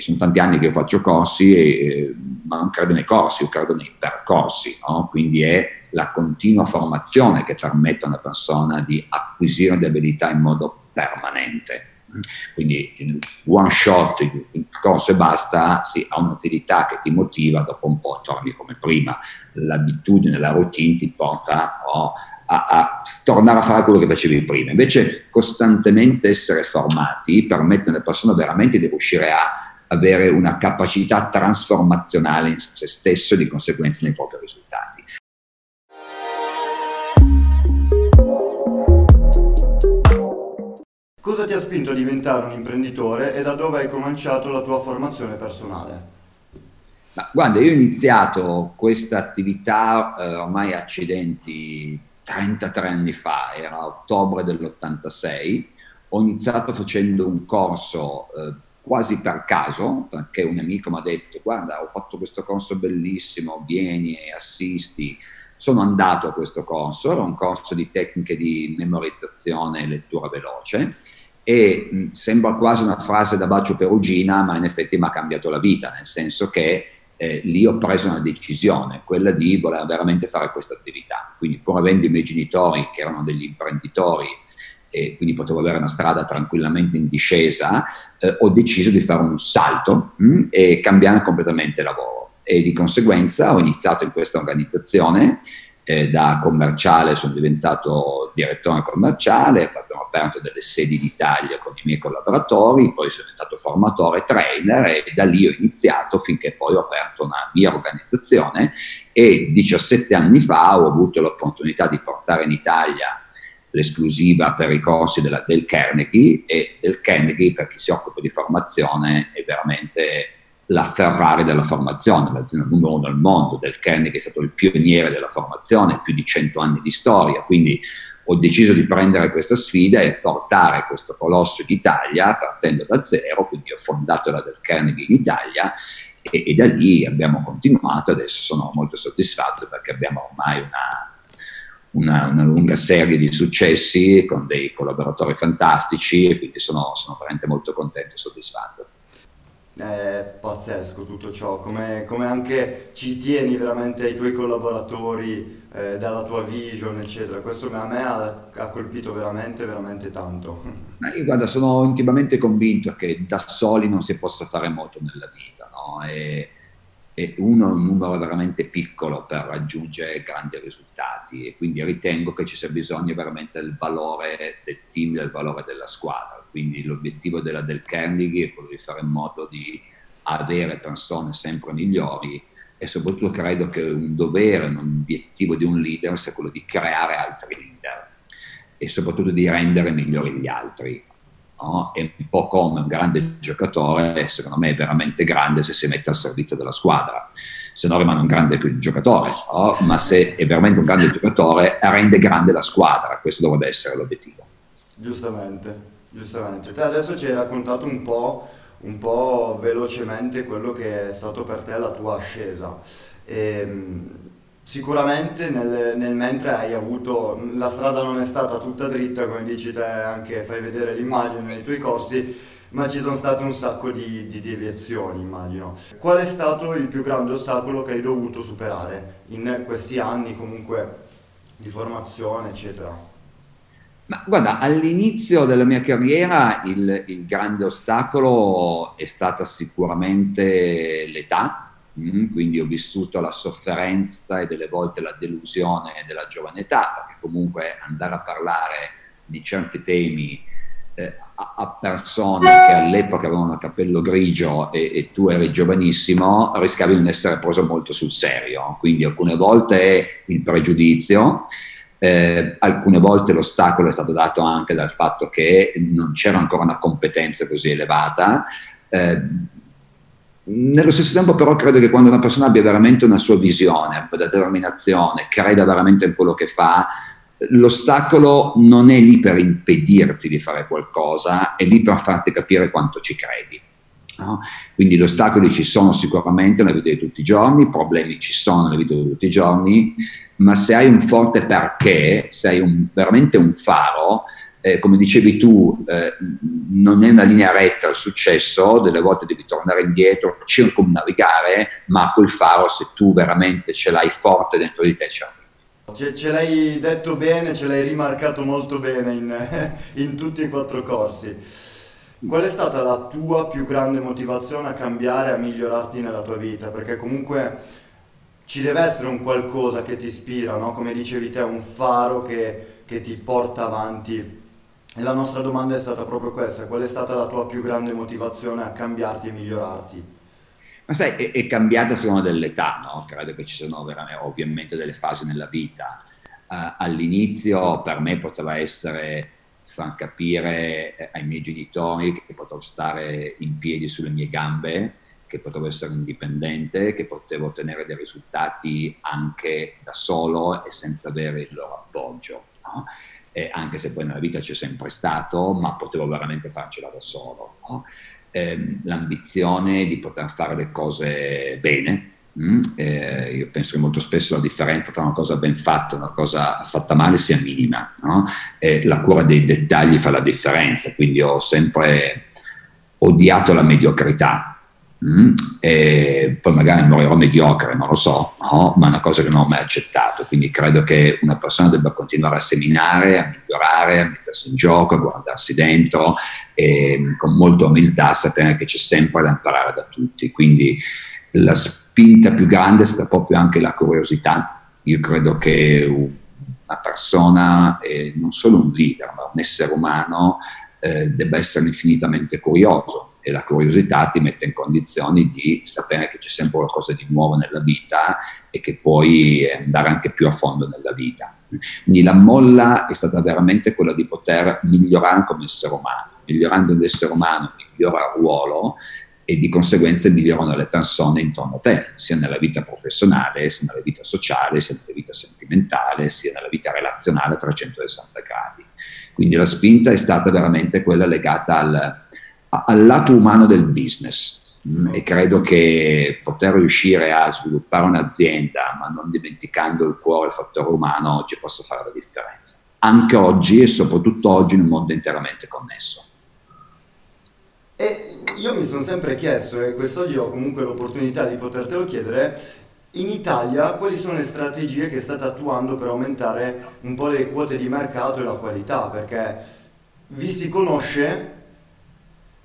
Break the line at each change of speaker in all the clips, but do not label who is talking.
sono tanti anni che io faccio corsi, e, ma non credo nei corsi, io credo nei percorsi, no? quindi è la continua formazione che permette a una persona di acquisire le abilità in modo permanente. Quindi il one shot, il corso e basta, sì, ha un'utilità che ti motiva, dopo un po' torni come prima. L'abitudine, la routine ti porta oh, a, a, tornare a fare quello che facevi prima. Invece costantemente essere formati permette alle persone veramente di riuscire a avere una capacità trasformazionale in se stesso e di conseguenza nei propri risultati.
Cosa ti ha spinto a diventare un imprenditore e da dove hai cominciato la tua formazione personale?
Ma guarda, io ho iniziato questa attività eh, ormai accidenti 33 anni fa, era ottobre dell'86, ho iniziato facendo un corso eh, quasi per caso, perché un amico mi ha detto guarda ho fatto questo corso bellissimo, vieni e assisti, sono andato a questo corso, era un corso di tecniche di memorizzazione e lettura veloce e mh, sembra quasi una frase da bacio perugina, ma in effetti mi ha cambiato la vita, nel senso che eh, lì ho preso una decisione, quella di voler veramente fare questa attività. Quindi pur avendo i miei genitori che erano degli imprenditori e quindi potevo avere una strada tranquillamente in discesa, eh, ho deciso di fare un salto mh, e cambiare completamente lavoro. E di conseguenza ho iniziato in questa organizzazione, eh, da commerciale sono diventato direttore commerciale, abbiamo aperto delle sedi d'Italia con i miei collaboratori, poi sono diventato formatore, trainer e da lì ho iniziato finché poi ho aperto una mia organizzazione e 17 anni fa ho avuto l'opportunità di portare in Italia l'esclusiva per i corsi della, del Carnegie e del Carnegie per chi si occupa di formazione è veramente la Ferrari della formazione, l'azienda numero uno al mondo, del Carnegie è stato il pioniere della formazione, più di 100 anni di storia, quindi ho deciso di prendere questa sfida e portare questo colosso in Italia partendo da zero, quindi ho fondato la del Carnegie in Italia e, e da lì abbiamo continuato, adesso sono molto soddisfatto perché abbiamo ormai una, una, una, lunga serie di successi con dei collaboratori fantastici e quindi sono, sono veramente molto contento e soddisfatto
è pazzesco tutto ciò, come, come, anche ci tieni veramente ai tuoi collaboratori, eh, dalla tua vision, eccetera. Questo a me ha, ha colpito veramente, veramente tanto.
Ma io guarda, sono intimamente convinto che da soli non si possa fare molto nella vita, no? E, e uno è un numero veramente piccolo per raggiungere grandi risultati e quindi ritengo che ci sia bisogno veramente del valore del team, del valore della squadra quindi l'obiettivo della del Carnegie è quello di fare in modo di avere persone sempre migliori e soprattutto credo che un dovere, un obiettivo di un leader sia quello di creare altri leader e soprattutto di rendere migliori gli altri. No? È un po' come un grande giocatore, secondo me è veramente grande se si mette al servizio della squadra, se no rimane un grande giocatore, no? ma se è veramente un grande giocatore rende grande la squadra, questo dovrebbe essere l'obiettivo.
Giustamente. Giustamente, te adesso ci hai raccontato un po', un po', velocemente quello che è stato per te la tua ascesa. Ehm, sicuramente nel, nel, mentre hai avuto, la strada non è stata tutta dritta, come dici te, anche fai vedere l'immagine nei tuoi corsi, ma ci sono state un sacco di, di deviazioni, immagino. Qual è stato il più grande ostacolo che hai dovuto superare in questi anni comunque di formazione, eccetera?
Ma guarda, all'inizio della mia carriera il, il grande ostacolo è stata sicuramente l'età, quindi ho vissuto la sofferenza e delle volte la delusione della giovane età, perché comunque andare a parlare di certi temi eh, a, a, persone che all'epoca avevano il capello grigio e, e, tu eri giovanissimo, rischiavi di non essere preso molto sul serio. Quindi alcune volte il pregiudizio eh, alcune volte l'ostacolo è stato dato anche dal fatto che non c'era ancora una competenza così elevata. Eh, nello stesso tempo però credo che quando una persona abbia veramente una sua visione, una determinazione, creda veramente in quello che fa, l'ostacolo non è lì per impedirti di fare qualcosa, è lì per farti capire quanto ci credi. No? Quindi gli ostacoli ci sono sicuramente nella vita di tutti i giorni, i problemi ci sono nella vita di tutti i giorni, ma se hai un forte perché, se hai un, veramente un faro, eh, come dicevi tu, eh, non è una linea retta al successo, delle volte devi tornare indietro, circumnavigare, ma quel faro se tu veramente ce l'hai forte dentro di te ce l'hai.
Ce, ce, l'hai detto bene, ce l'hai rimarcato molto bene in, in tutti e quattro corsi. Qual è stata la tua più grande motivazione a cambiare, a migliorarti nella tua vita? Perché comunque ci deve essere un qualcosa che ti ispira, no? come dicevi te, un faro che, che ti porta avanti. E la nostra domanda è stata proprio questa, qual è stata la tua più grande motivazione a cambiarti e migliorarti?
Ma sai, è, è cambiata a seconda dell'età, no? Credo che ci siano ovviamente delle fasi nella vita. Uh, all'inizio per me poteva essere far capire eh, ai miei genitori che potevo stare in piedi sulle mie gambe, che potevo essere indipendente, che potevo ottenere dei risultati anche da solo e senza avere il loro appoggio. No? Anche se poi nella vita c'è sempre stato, ma potevo veramente farcela da solo. No? Eh, l'ambizione di poter fare le cose bene, Mm, eh, io penso che molto spesso la differenza tra una cosa ben fatta e una cosa fatta male sia minima. No? Eh, la cura dei dettagli fa la differenza, quindi ho sempre odiato la mediocrità. Mm, poi magari morirò mediocre, non lo so, no? ma è una cosa che non ho mai accettato. Quindi credo che una persona debba continuare a seminare, a migliorare, a mettersi in gioco, a guardarsi dentro e con molta umiltà sapere che c'è sempre da imparare da tutti. Quindi la spinta più grande è stata proprio anche la curiosità. Io credo che una persona, eh, non solo un leader, ma un essere umano, eh, debba essere infinitamente curioso e la curiosità ti mette in condizioni di sapere che c'è sempre qualcosa di nuovo nella vita e che puoi andare anche più a fondo nella vita. Quindi la molla è stata veramente quella di poter migliorare come essere umano. Migliorando l'essere umano migliora il ruolo e di conseguenza migliorano le persone intorno a te, sia nella vita professionale, sia nella vita sociale, sia nella vita sentimentale, sia nella vita relazionale a 360 gradi. Quindi la spinta è stata veramente quella legata al, al lato umano del business mm, e credo che poter riuscire a sviluppare un'azienda ma non dimenticando il cuore, il fattore umano, oggi possa fare la differenza. Anche oggi e soprattutto oggi in un mondo interamente connesso.
E io mi sono sempre chiesto, e quest'oggi ho comunque l'opportunità di potertelo chiedere, in Italia quali sono le strategie che state attuando per aumentare un po' le quote di mercato e la qualità? Perché vi si conosce,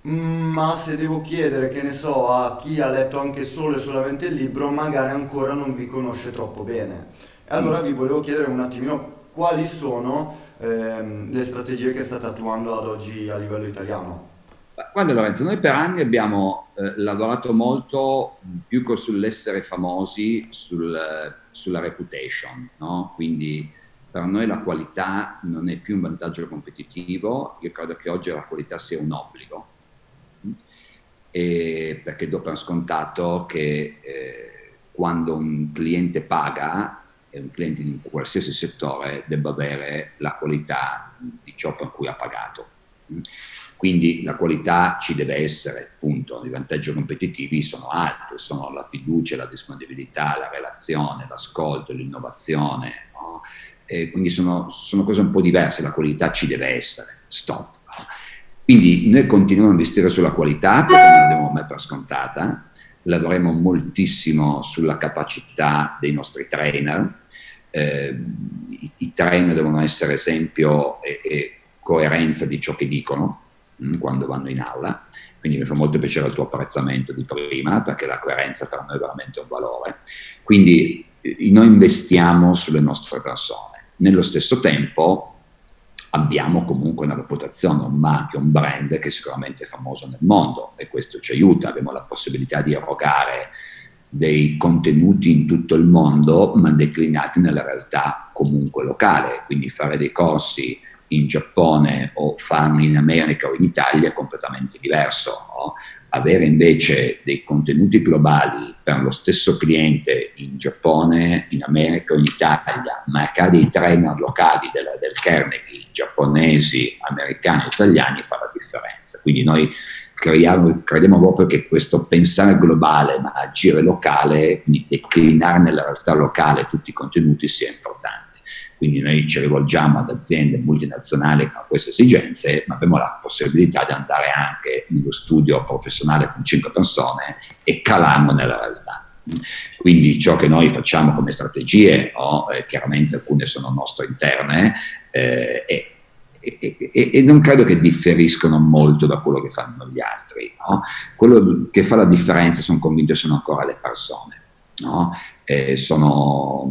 ma se devo chiedere, che ne so, a chi ha letto anche solo e solamente il libro, magari ancora non vi conosce troppo bene. E allora vi volevo chiedere un attimino quali sono ehm, le strategie che state attuando ad oggi a livello italiano.
Guarda Lorenzo, noi per anni abbiamo eh, lavorato molto più che sull'essere famosi, sul, sulla reputation, no? quindi per noi la qualità non è più un vantaggio competitivo, io credo che oggi la qualità sia un obbligo, e perché do per scontato che eh, quando un cliente paga, e un cliente in qualsiasi settore, debba avere la qualità di ciò per cui ha pagato. Quindi la qualità ci deve essere, punto. I vantaggi competitivi sono altri, sono la fiducia, la disponibilità, la relazione, l'ascolto, l'innovazione. No? quindi sono, sono, cose un po' diverse, la qualità ci deve essere, stop. Quindi noi continuiamo a investire sulla qualità perché non la diamo mai per scontata, lavoriamo moltissimo sulla capacità dei nostri trainer, eh, i, i, trainer devono essere esempio e, e coerenza di ciò che dicono, Mm, quando vanno in aula. Quindi mi fa molto piacere il tuo apprezzamento di prima, perché la coerenza per noi è veramente un valore. Quindi eh, noi investiamo sulle nostre persone. Nello stesso tempo abbiamo comunque una reputazione, un marchio, un brand che sicuramente è famoso nel mondo e questo ci aiuta. Abbiamo la possibilità di erogare dei contenuti in tutto il mondo, ma declinati nella realtà comunque locale, quindi fare dei corsi in Giappone o farli in America o in Italia è completamente diverso. No? Avere invece dei contenuti globali per lo stesso cliente in Giappone, in America o in Italia, ma dei trainer locali del, del Carnegie, giapponesi, americani, italiani, fa la differenza. Quindi noi creiamo, crediamo proprio che questo pensare globale ma agire locale, quindi declinare nella realtà locale tutti i contenuti sia importante. Quindi noi ci rivolgiamo ad aziende multinazionali con queste esigenze, ma abbiamo la possibilità di andare anche nello studio professionale con cinque persone e calarlo nella realtà. Quindi ciò che noi facciamo come strategie, no, eh, chiaramente alcune sono nostre interne, eh, e, e, e, e, non credo che differiscono molto da quello che fanno gli altri. No? Quello che fa la differenza, sono convinto, sono ancora le persone. No? Eh, sono,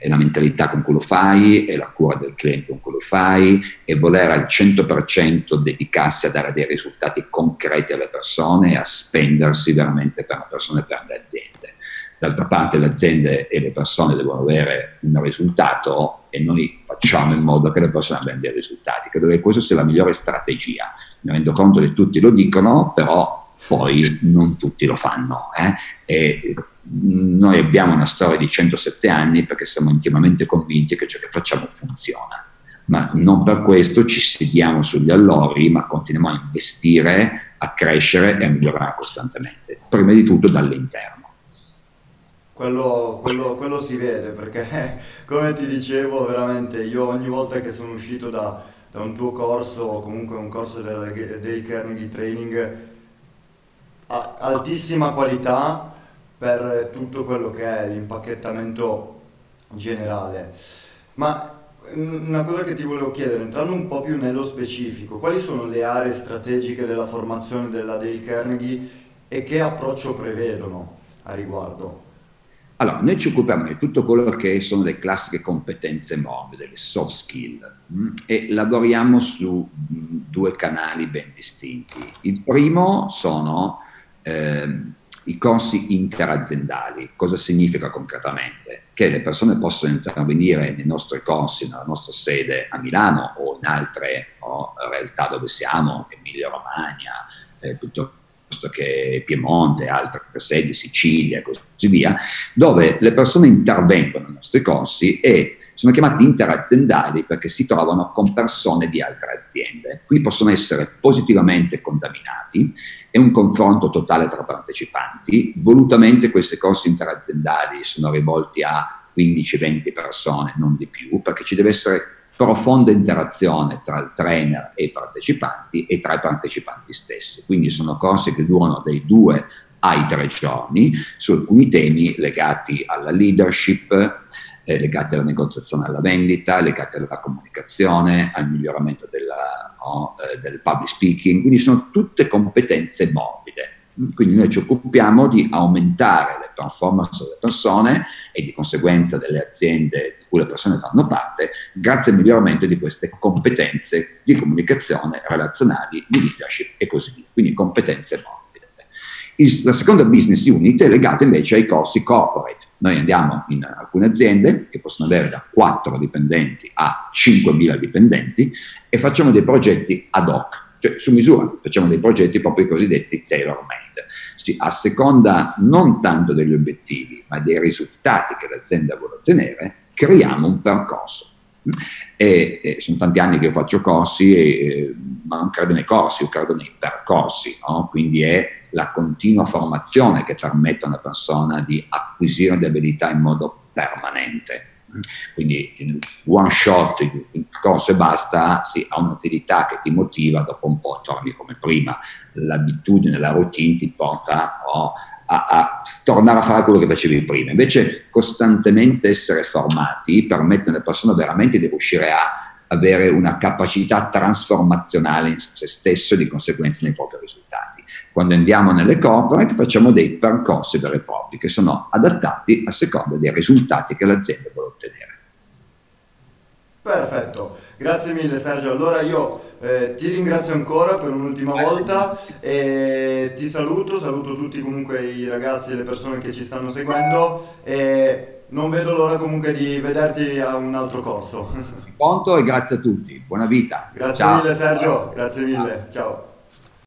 è la mentalità con cui lo fai, è la cura del cliente con cui lo fai, e voler al 100% dedicarsi a dare dei risultati concreti alle persone e a spendersi veramente per le persone e per le aziende. D'altra parte le aziende e le persone devono avere un risultato e noi facciamo in modo che le persone abbiano dei risultati. Credo che questa sia la migliore strategia. Mi rendo conto che tutti lo dicono, però poi non tutti lo fanno. Eh? Noi abbiamo una storia di 107 anni perché siamo intimamente convinti che ciò che facciamo funziona. Ma non per questo ci sediamo sugli allori, ma continuiamo a investire, a crescere e a migliorare costantemente, prima di tutto dall'interno.
Quello, quello, quello, si vede perché, come ti dicevo, veramente io ogni volta che sono uscito da, da un tuo corso o comunque un corso del, del Carnegie Training, altissima qualità per tutto quello che è l'impacchettamento generale. Ma una cosa che ti volevo chiedere, entrando un po' più nello specifico, quali sono le aree strategiche della formazione della Dale Carnegie e che approccio prevedono a riguardo?
Allora, noi ci occupiamo di tutto quello che sono le classiche competenze morbide, le soft skill, mm, e lavoriamo su mm, due canali ben distinti. Il primo sono eh, i corsi interaziendali. Cosa significa concretamente? Che le persone possono intervenire nei nostri corsi, nella nostra sede a Milano o in altre no, realtà dove siamo, Emilia Romagna, eh, piuttosto piuttosto che Piemonte, altre sedi, Sicilia e così via, dove le persone intervengono nei nostri corsi e sono chiamati interaziendali perché si trovano con persone di altre aziende, quindi possono essere positivamente contaminati è un confronto totale tra partecipanti. Volutamente questi corsi interaziendali sono rivolti a 15-20 persone, non di più, perché ci deve essere profonda interazione tra il trainer e i partecipanti e tra i partecipanti stessi. Quindi sono corsi che durano dai due ai tre giorni su alcuni temi legati alla leadership, eh, legati alla negoziazione alla vendita, legati alla comunicazione, al miglioramento della, no, eh, del public speaking, quindi sono tutte competenze morbide. Quindi noi ci occupiamo di aumentare le performance delle persone e di conseguenza delle aziende di cui le persone fanno parte, grazie al miglioramento di queste competenze di comunicazione, relazionali, di leadership e così via. Quindi competenze morbide. Il, la seconda business unit è legata invece ai corsi corporate. Noi andiamo in alcune aziende che possono avere da 4 dipendenti a 5.000 dipendenti e facciamo dei progetti ad hoc cioè su misura, facciamo dei progetti proprio i cosiddetti tailor made, sì, a seconda non tanto degli obiettivi, ma dei risultati che l'azienda vuole ottenere, creiamo un percorso. E, e sono tanti anni che io faccio corsi, e, ma non credo nei corsi, io credo nei percorsi, no? quindi è la continua formazione che permette a una persona di acquisire delle abilità in modo permanente. Quindi one shot, corso e basta, sì, ha un'utilità che ti motiva, dopo un po' torni come prima. L'abitudine, la routine ti porta oh, a, a, tornare a fare quello che facevi prima. Invece costantemente essere formati permette alle persone veramente di riuscire a avere una capacità trasformazionale in se stesso e di conseguenza nei propri risultati. Quando andiamo nelle corporate facciamo dei percorsi veri e propri che sono adattati a seconda dei risultati che l'azienda.
Perfetto, grazie mille Sergio. Allora io eh, ti ringrazio ancora per un'ultima grazie. volta e ti saluto, saluto tutti comunque i ragazzi e le persone che ci stanno seguendo e non vedo l'ora comunque di vederti a un altro corso.
Conto e grazie a tutti, buona vita.
Grazie Ciao. mille Sergio, grazie mille, ciao.